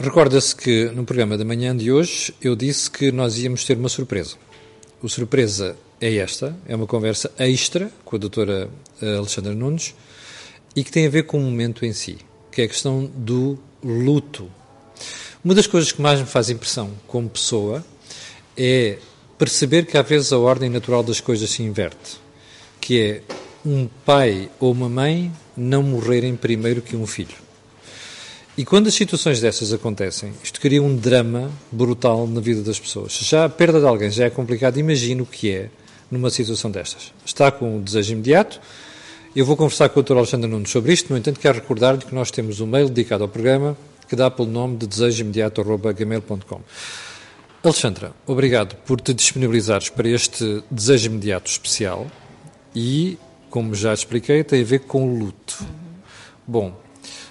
recorda-se que no programa da manhã de hoje eu disse que nós íamos ter uma surpresa. A surpresa é esta, é uma conversa extra com a doutora eh, Alexandra Nunes e que tem a ver com o momento em si, que é a questão do luto. Uma das coisas que mais me faz impressão como pessoa é perceber que às vezes a ordem natural das coisas se inverte, que é um pai ou uma mãe não morrerem primeiro que um filho. E quando as situações dessas acontecem, isto cria um drama brutal na vida das pessoas. Já a perda de alguém já é complicado, imagino o que é numa situação destas. Está com o desejo imediato. Eu vou conversar com o Dr. Alexandre Nunes sobre isto, no entanto, quero recordar-lhe que nós temos um mail dedicado ao programa que dá pelo nome de desejoimediato.gmail.com. Alexandra, obrigado por te disponibilizares para este desejo imediato especial e, como já expliquei, tem a ver com o luto. Bom,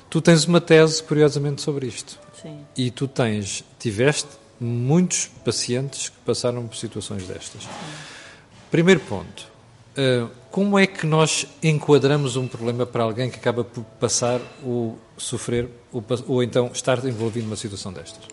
tu tens uma tese, curiosamente, sobre isto. Sim. E tu tens, tiveste muitos pacientes que passaram por situações destas. Sim. Primeiro ponto, uh, como é que nós enquadramos um problema para alguém que acaba por passar ou sofrer ou, ou então estar envolvido numa situação destas?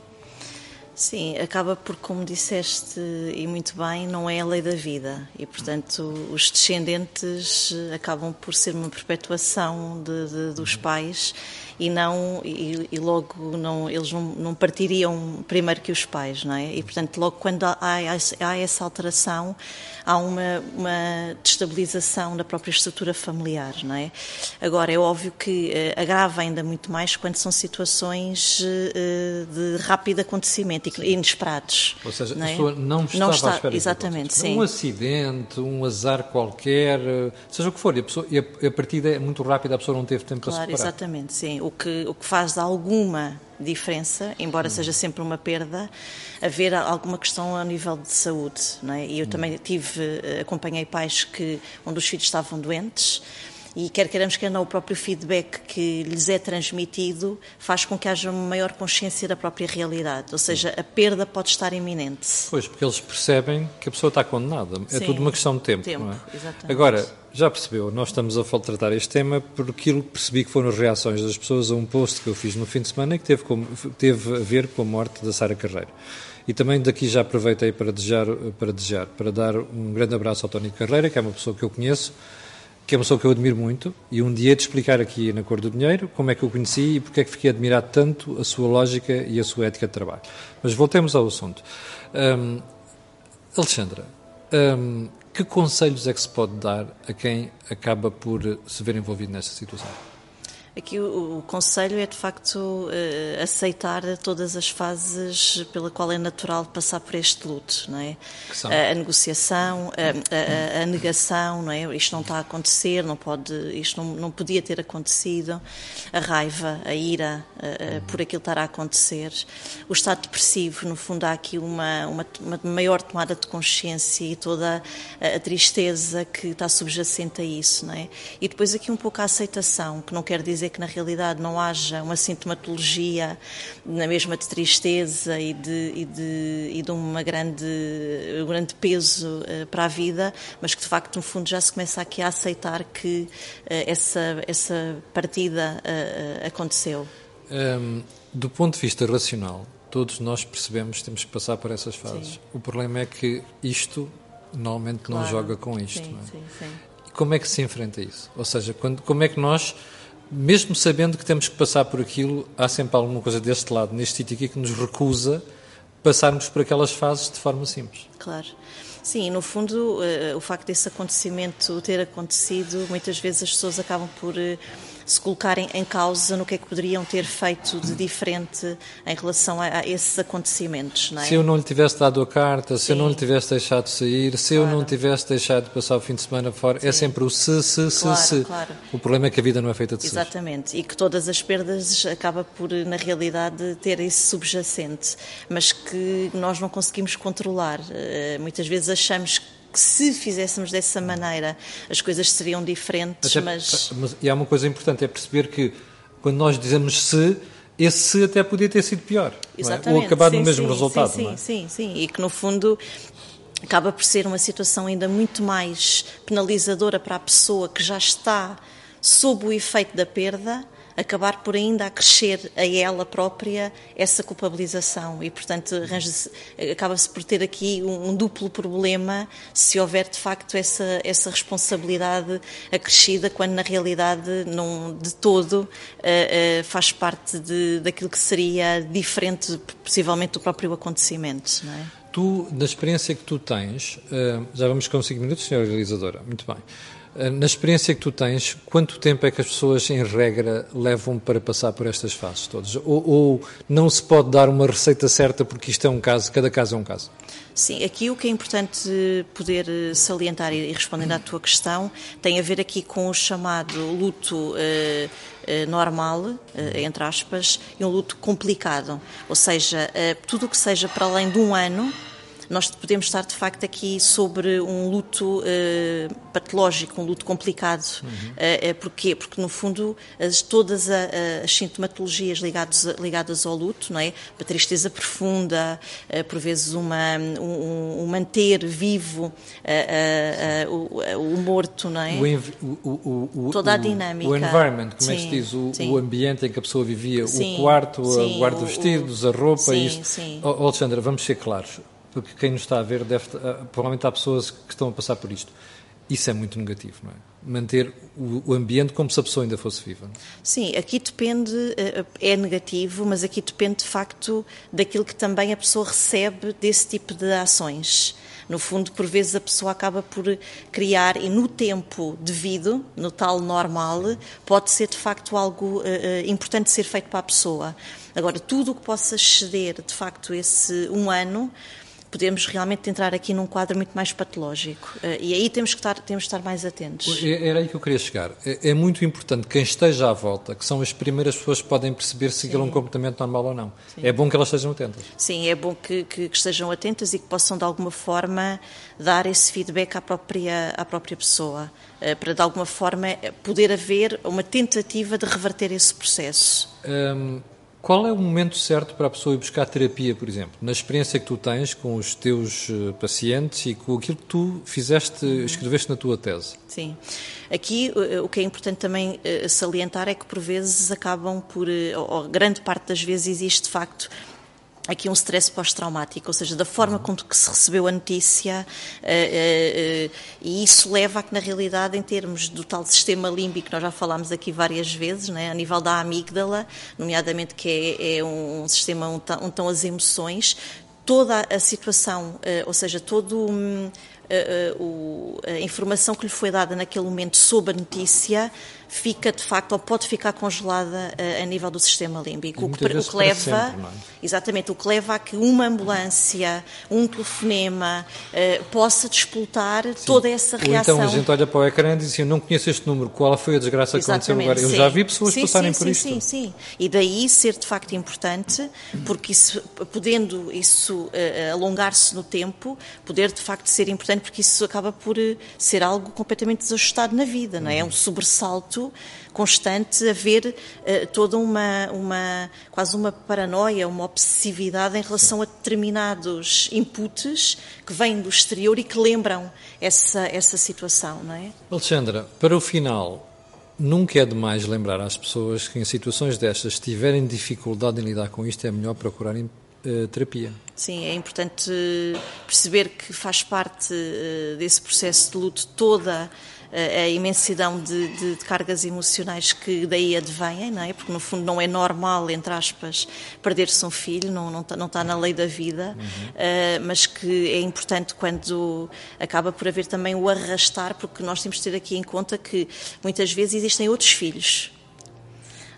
Sim, acaba por, como disseste e muito bem, não é a lei da vida e, portanto, os descendentes acabam por ser uma perpetuação de, de, dos pais e não e, e, logo não eles não, não, partiriam primeiro que os pais, não é? E portanto logo quando há, há, há essa alteração há uma, uma destabilização da própria estrutura familiar, não é? Agora, é óbvio que uh, agrava ainda muito mais quando são situações uh, de rápido acontecimento e inesperados. Ou seja, não é? a pessoa não estava não está, à espera Exatamente, sim. Um acidente, um azar qualquer, seja o que for, e a, pessoa, e a, a partida é muito rápida, a pessoa não teve tempo claro, para se preparar. Exatamente, sim. O que, o que faz alguma diferença, embora seja sempre uma perda, haver alguma questão a nível de saúde. Não é? E eu também tive, eh, acompanhei pais que, onde os filhos estavam doentes e quer queiramos, quer não, o próprio feedback que lhes é transmitido faz com que haja uma maior consciência da própria realidade, ou seja, a perda pode estar iminente. Pois, porque eles percebem que a pessoa está condenada, é Sim, tudo uma questão de tempo, tempo não é? Exatamente. Agora, já percebeu, nós estamos a tratar este tema por aquilo que percebi que foram as reações das pessoas a um post que eu fiz no fim de semana e que teve, como, teve a ver com a morte da Sara Carreiro. E também daqui já aproveitei para desejar, para desejar, para dar um grande abraço ao Tony Carreira, que é uma pessoa que eu conheço, que é uma pessoa que eu admiro muito, e um dia de explicar aqui na Cor do Dinheiro como é que eu conheci e porque é que fiquei admirado tanto a sua lógica e a sua ética de trabalho. Mas voltemos ao assunto. Um, Alexandra, um, que conselhos é que se pode dar a quem acaba por se ver envolvido nesta situação? Aqui o, o, conselho é de facto uh, aceitar todas as fases pela qual é natural passar por este luto, não é? A, a, negociação, a, a, a, negação, não é? Isto não está a acontecer, não pode, isto não, não podia ter acontecido, a raiva, a ira uh, uh, por aquilo estar a acontecer, o estado depressivo, no fundo há aqui uma, uma, uma maior tomada de consciência e toda a, tristeza que está subjacente a isso, não é? E depois aqui um pouco a aceitação, que não quer dizer dizer que na realidade não haja uma sintomatologia na mesma de tristeza e de, e de, e de uma grande, um grande peso uh, para a vida, mas que de facto no fundo já se começa aqui a aceitar que uh, essa, essa partida uh, aconteceu. Um, do ponto de vista racional, todos nós percebemos que temos que passar por essas fases. Sim. O problema é que isto normalmente claro. não joga com isto. Sim, é? sim, sim. Como é que se enfrenta isso? Ou seja, quando, como é que nós mesmo sabendo que temos que passar por aquilo, há sempre alguma coisa deste lado, neste sítio aqui, que nos recusa passarmos por aquelas fases de forma simples. Claro. Sim, no fundo, uh, o facto desse acontecimento ter acontecido, muitas vezes as pessoas acabam por uh, se colocarem em causa no que é que poderiam ter feito de diferente em relação a, a esses acontecimentos. É? Se eu não lhe tivesse dado a carta, Sim. se eu não lhe tivesse deixado sair, se claro. eu não tivesse deixado passar o fim de semana fora, é Sim. é sempre o se, se, se, claro, se. Claro. O problema é que a vida não é feita de se. Exatamente, e que todas as perdas acaba por, na realidade, ter esse subjacente, mas que nós não conseguimos controlar. Uh, muitas vezes achamos que que se fizéssemos dessa maneira as coisas seriam diferentes, até, mas... mas... E há uma coisa importante, é perceber que quando nós dizemos se, esse se até podia ter sido pior, é? ou acabar no mesmo sim, resultado. Sim, é? sim, sim, e que no fundo acaba por ser uma situação ainda muito mais penalizadora para a pessoa que já está sob o efeito da perda acabar por ainda acrescer a ela própria essa culpabilização e, portanto, acaba-se por ter aqui um, um, duplo problema se houver de facto essa, essa responsabilidade acrescida, quando na realidade não de todo uh, uh, faz parte de, daquilo que seria diferente, possivelmente, do próprio acontecimento. Não é? Tu, na experiência que tu tens, uh, já vamos com 5 minutos, senhora realizadora, muito bem. Eh, na experiência que tu tens, quanto tempo é que as pessoas, em regra, levam para passar por estas fases todas? Ou, ou, não se pode dar uma receita certa porque isto é um caso, cada caso é um caso? Sim, aqui o que é importante poder eh, salientar e respondendo à tua questão tem a ver aqui com o chamado luto eh, normal, entre aspas, e um luto complicado. Ou seja, tudo o que seja para além de um ano nós podemos estar de facto aqui sobre um luto uh, patológico, um luto complicado. Uhum. Uh, porquê? Porque no fundo as, todas a, a, as sintomatologias ligadas, ligadas ao luto, não é? A tristeza profunda, uh, por vezes uma, um, um manter vivo o, o, morto, não é? O, o, Toda a dinâmica. O environment, como sim, é que se diz? O, ambiente em que a pessoa vivia, sim, o quarto, sim, o guarda-vestidos, a roupa, sim, isso. Sim. Oh, Alexandra, vamos ser claros porque quem nos está a ver deve, uh, provavelmente há pessoas que estão a passar por isto. Isso é muito negativo, não é? Manter o, ambiente como se a pessoa ainda fosse viva. Sim, aqui depende, uh, é negativo, mas aqui depende de facto daquilo que também a pessoa recebe desse tipo de ações. No fundo, por vezes a pessoa acaba por criar, e no tempo devido, no tal normal, pode ser de facto algo uh, importante ser feito para a pessoa. Agora, tudo o que possa exceder de facto esse um ano podemos realmente entrar aqui num quadro muito mais patológico. Eh, e aí temos que estar, temos que estar mais atentos. Era aí que eu queria chegar. É, é muito importante quem esteja à volta, que são as primeiras pessoas que podem perceber se aquilo é um comportamento normal ou não. Sim. É bom que elas estejam atentas. Sim, é bom que, que, que, estejam atentas e que possam, de alguma forma, dar esse feedback à própria, à própria pessoa, eh, para, de alguma forma, poder haver uma tentativa de reverter esse processo. Hum, qual é o momento certo para a pessoa ir buscar terapia, por exemplo? Na experiência que tu tens com os teus eh, pacientes e com aquilo que tu fizeste, escreveste na tua tese? Sim. Aqui eh, o que é importante também eh, salientar é que por vezes acabam por, ou grande parte das vezes existe de facto aqui um stress pós-traumático, ou seja, da forma com que se recebeu a notícia, uh, uh, uh, e isso leva a que, na realidade, em termos do tal sistema límbico, nós já falámos aqui várias vezes, né, a nível da amígdala, nomeadamente que é, é um sistema onde estão as emoções, toda a situação, ou seja, todo. Um, a informação que lhe foi dada naquele momento sobre a notícia fica de facto ou pode ficar congelada a, a nível do sistema límbico, o que, o que leva sempre, é? exatamente o que leva a que uma ambulância, um telefonema uh, possa despoltar Sim. toda essa reação. Ou então a gente olha para o ecrã e diz assim, eu não conheço este número, qual foi a desgraça que aconteceu agora? Eu sim. já vi pessoas sim, passarem sim, por isto. Sim, sim, e daí ser de facto importante, porque isso, podendo isso uh, alongar-se no tempo, poder de facto ser importante, porque isso acaba por uh, ser algo completamente desajustado na vida, não é? É um sobressalto constante, haver uh, toda uma, uma, quase uma paranoia, uma obsessividade em relação a determinados inputs que vêm do exterior e que lembram essa, essa situação, não é? Alexandra, para o final, Nunca é demais lembrar às pessoas que em situações destas, se tiverem dificuldade em lidar com isto, é melhor procurarem terapia. Sim, é importante perceber que faz parte uh, desse processo de luto toda a imensidão de, de, de, cargas emocionais que daí advêm, não é? Porque no fundo não é normal, entre aspas, perder-se um filho, não, não, está, não está na lei da vida, uhum. uh, mas que é importante quando acaba por haver também o arrastar, porque nós temos de ter aqui em conta que muitas vezes existem outros filhos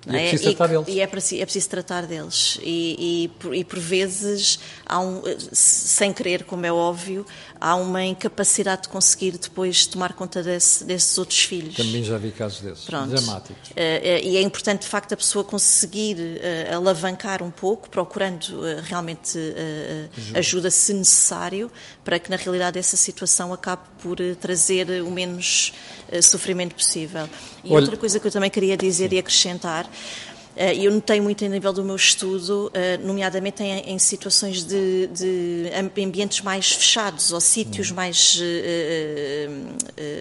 e é, é preciso tratar deles. E é, é preciso tratar deles. E, e, por, e, por vezes, um, sem querer, como é óbvio, há uma incapacidade de conseguir depois tomar conta desse, desses outros filhos. Também já vi casos desses, Pronto. dramáticos. Uh, e é importante, de facto, a pessoa conseguir uh, alavancar um pouco, procurando realmente ajuda. ajuda, se necessário, para que, na realidade, essa situação acabe por trazer o menos sofrimento possível. E Olha, outra coisa que eu também queria dizer sim. e acrescentar E eu notei muito a nível do meu estudo, nomeadamente em, em situações de, de, ambientes mais fechados ou sítios hum. mais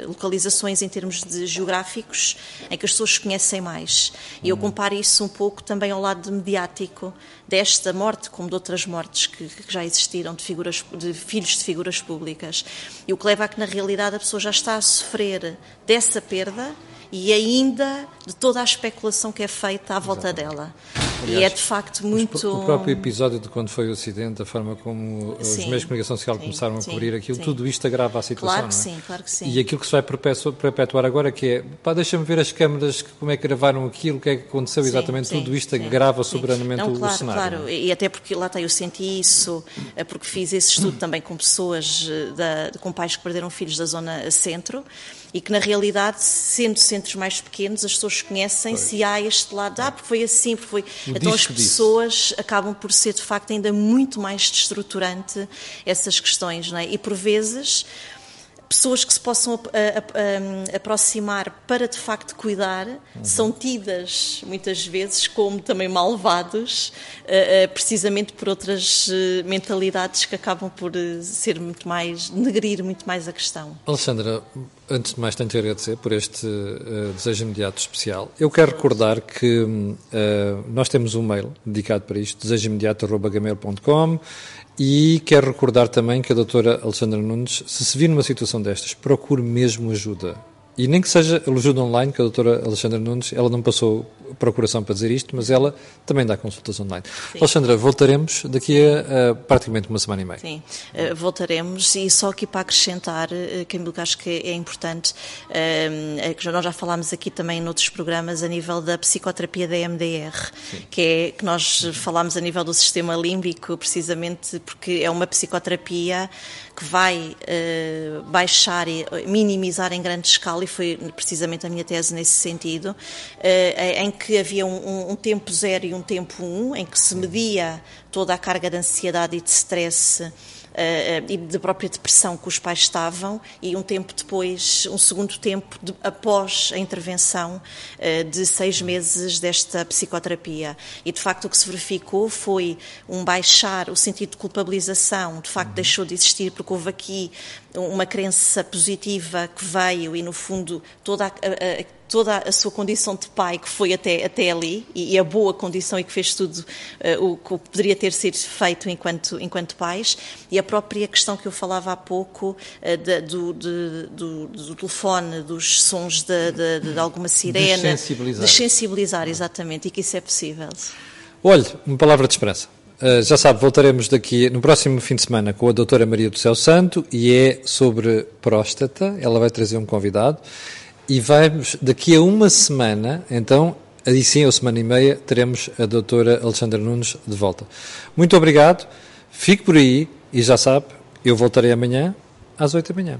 localizações em termos de geográficos em que as pessoas conhecem mais. E eu hum. comparo isso um pouco também ao lado mediático desta morte, como de outras mortes que, que já existiram de, figuras, de filhos de figuras públicas. E o que leva a que, na realidade, a pessoa já está a sofrer dessa perda e ainda de toda a especulação que é feita à volta Exatamente. dela. Aliás, e é de facto muito. O próprio episódio de quando foi o acidente, a forma como sim, os meios de comunicação social sim, começaram a sim, cobrir aquilo, tudo isto agrava a situação. Claro que é? sim, claro que sim. E aquilo que se vai perpetuar agora, que é, pá, deixa-me ver as câmaras, como é que gravaram aquilo, o que é que aconteceu exatamente, tudo isto agrava soberanamente Não, claro, o cenário. Claro, e até porque lá está, eu senti isso, é porque fiz esse estudo também com pessoas, eh, da, com pais que perderam filhos da zona centro e que na realidade, sendo centros mais pequenos, as pessoas conhecem se há este lado, ah, porque foi assim, porque foi. Então as pessoas disso. acabam por ser de facto ainda muito mais destruturante essas questões, não é? E por vezes pessoas que se possam a, a, a, aproximar para de facto cuidar uhum. são tidas muitas vezes como também malvados, uh, uh, precisamente por outras uh, mentalidades que acabam por ser muito mais, negrir muito mais a questão. Alexandra, antes de mais tenho que agradecer por este desejo imediato especial. Eu quero recordar que nós temos um mail dedicado para isto, desejoimediato.gmail.com e quero recordar também que a doutora Alexandra Nunes, se se vir numa situação destas, procure mesmo ajuda. E nem que seja ajuda online, que a doutora Alexandra Nunes, ela não passou procuração para dizer isto, mas ela também dá consultas online. Sim. Alexandra, voltaremos daqui a, a, praticamente uma semana e meia. Sim, uh, voltaremos e só aqui para acrescentar, uh, que eu acho que é importante, uh, nós já falámos aqui também noutros programas a nível da psicoterapia da MDR, que é que nós falámos a nível do sistema límbico, precisamente porque é uma psicoterapia que vai uh, baixar e minimizar em grande escala, e foi precisamente a minha tese nesse sentido, uh, em que havia um, um, tempo zero e um tempo um, em que se media toda a carga de ansiedade e de stress e de própria depressão que os pais estavam e um tempo depois, um segundo tempo de, após a intervenção uh, de seis meses desta psicoterapia. E de facto o que se verificou foi um baixar o sentido de culpabilização, de facto uhum. deixou de existir porque houve aqui uma crença positiva que veio e no fundo toda a, a, toda a sua condição de pai que foi até, até ali e, e a boa condição e que fez tudo uh, o que poderia ter sido feito enquanto, enquanto pais e a própria questão que eu falava há pouco uh, de, do, de, do, do, telefone, dos sons de, de, de alguma sirene. Desensibilizar. Desensibilizar, exatamente, e que isso é possível. Olhe, uma palavra de esperança. Uh, já sabe, voltaremos daqui no próximo fim de semana com a doutora Maria do Céu Santo e é sobre próstata. Ela vai trazer um convidado e vamos, daqui a uma semana, então, aí sim, ou semana e meia, teremos a doutora Alexandra Nunes de volta. Muito obrigado, fique por aí e já sabe, eu voltarei amanhã às oito da manhã.